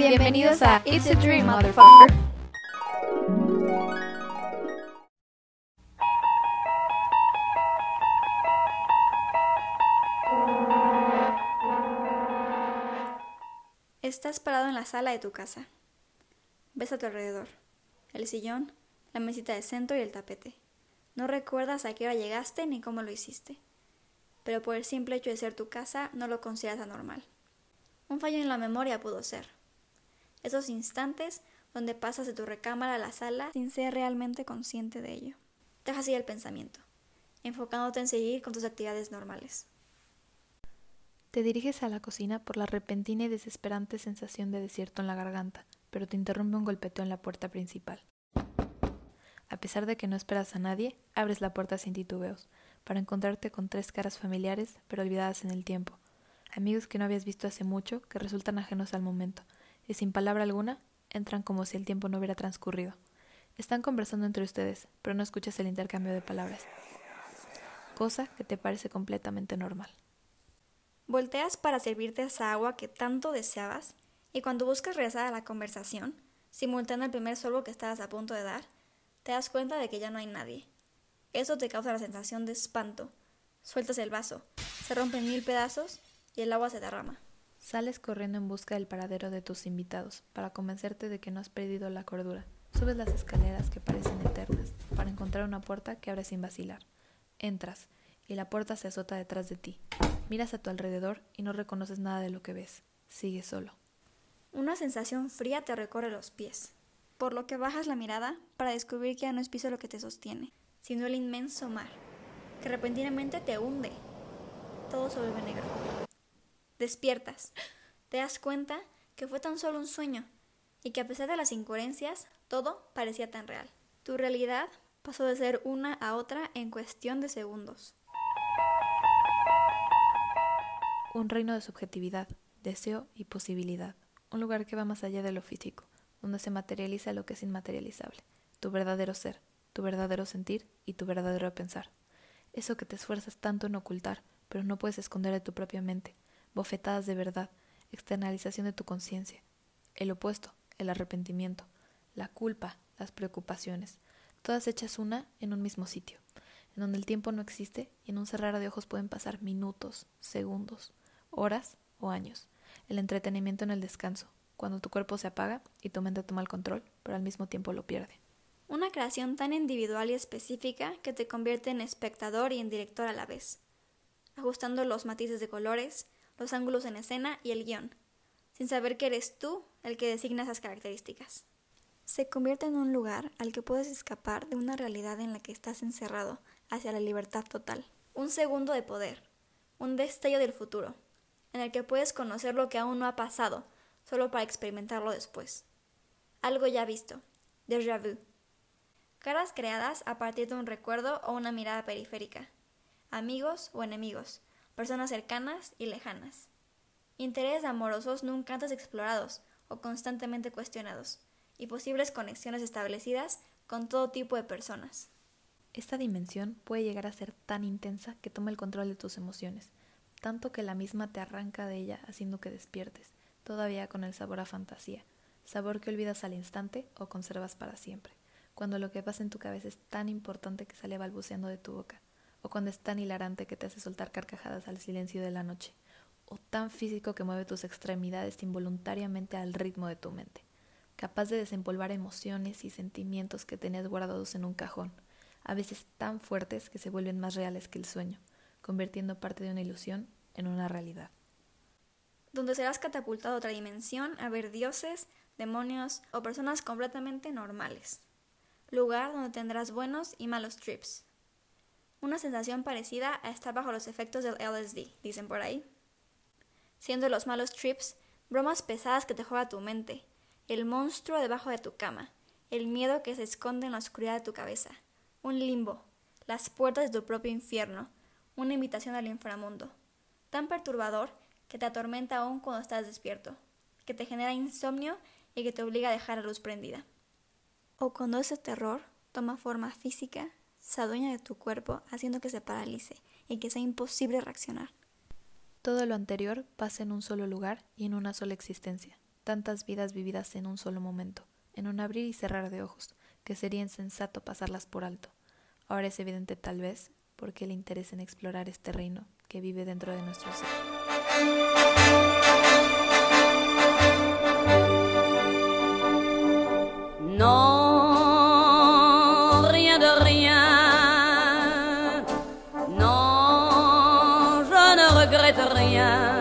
Bienvenidos a It's a Dream, motherfucker. Estás parado en la sala de tu casa. Ves a tu alrededor. El sillón, la mesita de centro y el tapete. No recuerdas a qué hora llegaste ni cómo lo hiciste. Pero por el simple hecho de ser tu casa no lo consideras anormal. Un fallo en la memoria pudo ser. Esos instantes donde pasas de tu recámara a la sala sin ser realmente consciente de ello. Dejas ir el pensamiento, enfocándote en seguir con tus actividades normales. Te diriges a la cocina por la repentina y desesperante sensación de desierto en la garganta, pero te interrumpe un golpeteo en la puerta principal. A pesar de que no esperas a nadie, abres la puerta sin titubeos, para encontrarte con tres caras familiares, pero olvidadas en el tiempo. Amigos que no habías visto hace mucho, que resultan ajenos al momento, y sin palabra alguna, entran como si el tiempo no hubiera transcurrido. Están conversando entre ustedes, pero no escuchas el intercambio de palabras, cosa que te parece completamente normal. Volteas para servirte esa agua que tanto deseabas, y cuando buscas regresar a la conversación, simultáneo al primer sorbo que estabas a punto de dar, te das cuenta de que ya no hay nadie. Eso te causa la sensación de espanto. Sueltas el vaso, se rompen mil pedazos y el agua se derrama. Sales corriendo en busca del paradero de tus invitados, para convencerte de que no has perdido la cordura. Subes las escaleras que parecen eternas, para encontrar una puerta que abre sin vacilar. Entras, y la puerta se azota detrás de ti. Miras a tu alrededor y no reconoces nada de lo que ves. Sigues solo. Una sensación fría te recorre los pies, por lo que bajas la mirada para descubrir que ya no es piso lo que te sostiene, sino el inmenso mar, que repentinamente te hunde. Todo se vuelve negro. Despiertas. Te das cuenta que fue tan solo un sueño y que a pesar de las incoherencias, todo parecía tan real. Tu realidad pasó de ser una a otra en cuestión de segundos. Un reino de subjetividad, deseo y posibilidad. Un lugar que va más allá de lo físico, donde se materializa lo que es inmaterializable, tu verdadero ser, tu verdadero sentir y tu verdadero pensar. Eso que te esfuerzas tanto en ocultar, pero no puedes esconder de tu propia mente, bofetadas de verdad, externalización de tu conciencia. El opuesto, el arrepentimiento, la culpa, las preocupaciones, todas hechas una en un mismo sitio, en donde el tiempo no existe y en un cerrar de ojos pueden pasar minutos, segundos, horas o años. El entretenimiento en el descanso, cuando tu cuerpo se apaga y tu mente toma el control, pero al mismo tiempo lo pierde. Una creación tan individual y específica que te convierte en espectador y en director a la vez, ajustando los matices de colores, los ángulos en escena y el guion, sin saber que eres tú el que designa esas características. Se convierte en un lugar al que puedes escapar de una realidad en la que estás encerrado hacia la libertad total. Un segundo de poder, un destello del futuro, en el que puedes conocer lo que aún no ha pasado, solo para experimentarlo después. Algo ya visto, déjà vu. Caras creadas a partir de un recuerdo o una mirada periférica. Amigos o enemigos, personas cercanas y lejanas. Intereses amorosos nunca antes explorados o constantemente cuestionados, y posibles conexiones establecidas con todo tipo de personas. Esta dimensión puede llegar a ser tan intensa que toma el control de tus emociones, tanto que la misma te arranca de ella haciendo que despiertes, todavía con el sabor a fantasía, sabor que olvidas al instante o conservas para siempre, cuando lo que pasa en tu cabeza es tan importante que sale balbuceando de tu boca, o cuando es tan hilarante que te hace soltar carcajadas al silencio de la noche, o tan físico que mueve tus extremidades involuntariamente al ritmo de tu mente, capaz de desempolvar emociones y sentimientos que tenías guardados en un cajón, a veces tan fuertes que se vuelven más reales que el sueño, convirtiendo parte de una ilusión en una realidad. Donde serás catapultado a otra dimensión a ver dioses, demonios o personas completamente normales. Lugar donde tendrás buenos y malos trips, una sensación parecida a estar bajo los efectos del LSD, dicen por ahí. Siendo los malos trips, bromas pesadas que te juega tu mente, el monstruo debajo de tu cama, el miedo que se esconde en la oscuridad de tu cabeza, un limbo, las puertas de tu propio infierno, una invitación al inframundo, tan perturbador que te atormenta aún cuando estás despierto, que te genera insomnio y que te obliga a dejar la luz prendida. O cuando ese terror toma forma física se adueña de tu cuerpo haciendo que se paralice y que sea imposible reaccionar. Todo lo anterior pasa en un solo lugar y en una sola existencia, tantas vidas vividas en un solo momento, en un abrir y cerrar de ojos, que sería insensato pasarlas por alto. Ahora es evidente tal vez porque el interés en explorar este reino que vive dentro de nuestro ser. Non, rien.